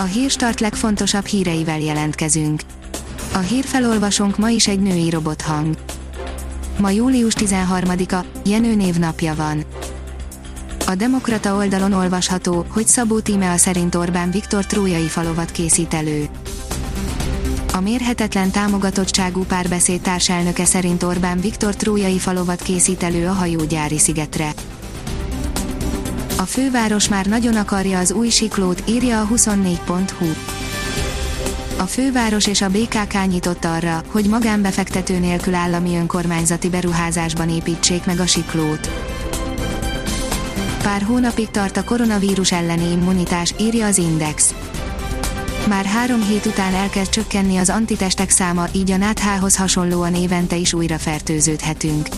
A hírstart legfontosabb híreivel jelentkezünk. A hírfelolvasónk ma is egy női robothang. Ma július 13-a, Jenő névnapja van. A Demokrata oldalon olvasható, hogy Szabó Tímea szerint Orbán Viktor trójai falovat készít elő. A mérhetetlen támogatottságú párbeszéd társelnöke szerint Orbán Viktor trójai falovat készít elő a hajógyári szigetre. A főváros már nagyon akarja az új siklót, írja a 24.hu. A főváros és a BKK nyitott arra, hogy magánbefektető nélkül állami önkormányzati beruházásban építsék meg a siklót. Pár hónapig tart a koronavírus elleni immunitás, írja az Index. Már három hét után elkezd csökkenni az antitestek száma, így a náthához hasonlóan évente is újra fertőződhetünk.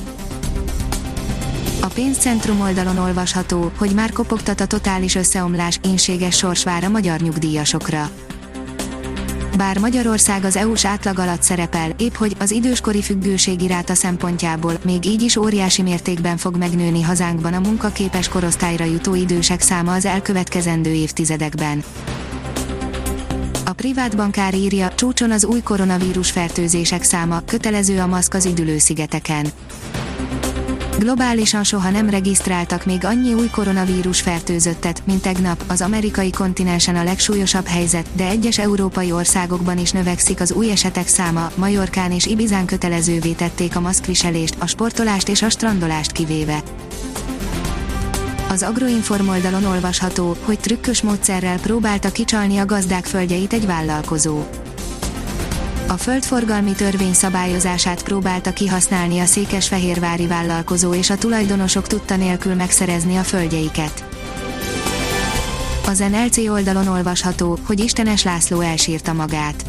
A pénzcentrum oldalon olvasható, hogy már kopogtat a totális összeomlás, inséges sors vár a magyar nyugdíjasokra. Bár Magyarország az EU-s átlag alatt szerepel, épp hogy az időskori függőség iráta szempontjából még így is óriási mértékben fog megnőni hazánkban a munkaképes korosztályra jutó idősek száma az elkövetkezendő évtizedekben. A privát bankár írja, csúcson az új koronavírus fertőzések száma, kötelező a maszk az üdülőszigeteken. Globálisan soha nem regisztráltak még annyi új koronavírus fertőzöttet, mint tegnap, az amerikai kontinensen a legsúlyosabb helyzet, de egyes európai országokban is növekszik az új esetek száma, Majorkán és Ibizán kötelezővé tették a maszkviselést, a sportolást és a strandolást kivéve. Az Agroinform oldalon olvasható, hogy trükkös módszerrel próbálta kicsalni a gazdák földjeit egy vállalkozó a földforgalmi törvény szabályozását próbálta kihasználni a székesfehérvári vállalkozó és a tulajdonosok tudta nélkül megszerezni a földjeiket. Az NLC oldalon olvasható, hogy Istenes László elsírta magát.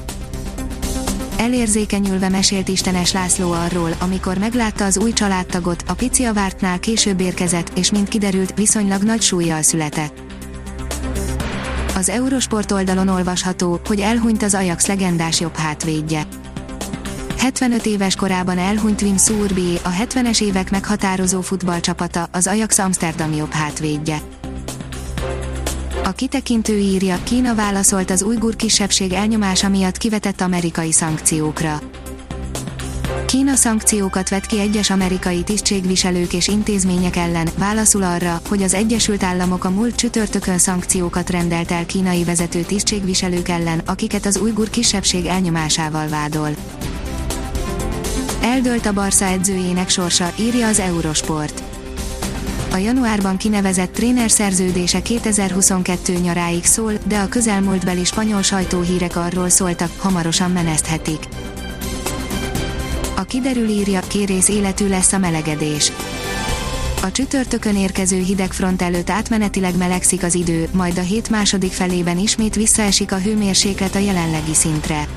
Elérzékenyülve mesélt Istenes László arról, amikor meglátta az új családtagot, a pici a vártnál később érkezett, és mint kiderült, viszonylag nagy súlyjal született. Az Eurosport oldalon olvasható, hogy elhunyt az Ajax legendás jobb hátvédje. 75 éves korában elhunyt Wim Surbi, a 70-es évek meghatározó futballcsapata, az Ajax Amsterdam jobb hátvédje. A kitekintő írja, Kína válaszolt az ujgur kisebbség elnyomása miatt kivetett amerikai szankciókra. Kína szankciókat vet ki egyes amerikai tisztségviselők és intézmények ellen, válaszul arra, hogy az Egyesült Államok a múlt csütörtökön szankciókat rendelt el kínai vezető tisztségviselők ellen, akiket az ujgur kisebbség elnyomásával vádol. Eldölt a Barca edzőjének sorsa, írja az Eurosport. A januárban kinevezett tréner szerződése 2022 nyaráig szól, de a közelmúltbeli spanyol sajtóhírek arról szóltak, hamarosan meneszthetik. A kiderül írja, kérész életű lesz a melegedés. A csütörtökön érkező hidegfront előtt átmenetileg melegszik az idő, majd a hét második felében ismét visszaesik a hőmérséklet a jelenlegi szintre.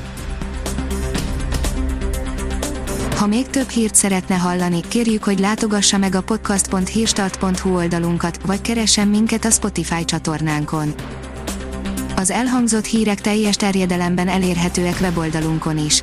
Ha még több hírt szeretne hallani, kérjük, hogy látogassa meg a podcast.hírstart.hu oldalunkat, vagy keressen minket a Spotify csatornánkon. Az elhangzott hírek teljes terjedelemben elérhetőek weboldalunkon is.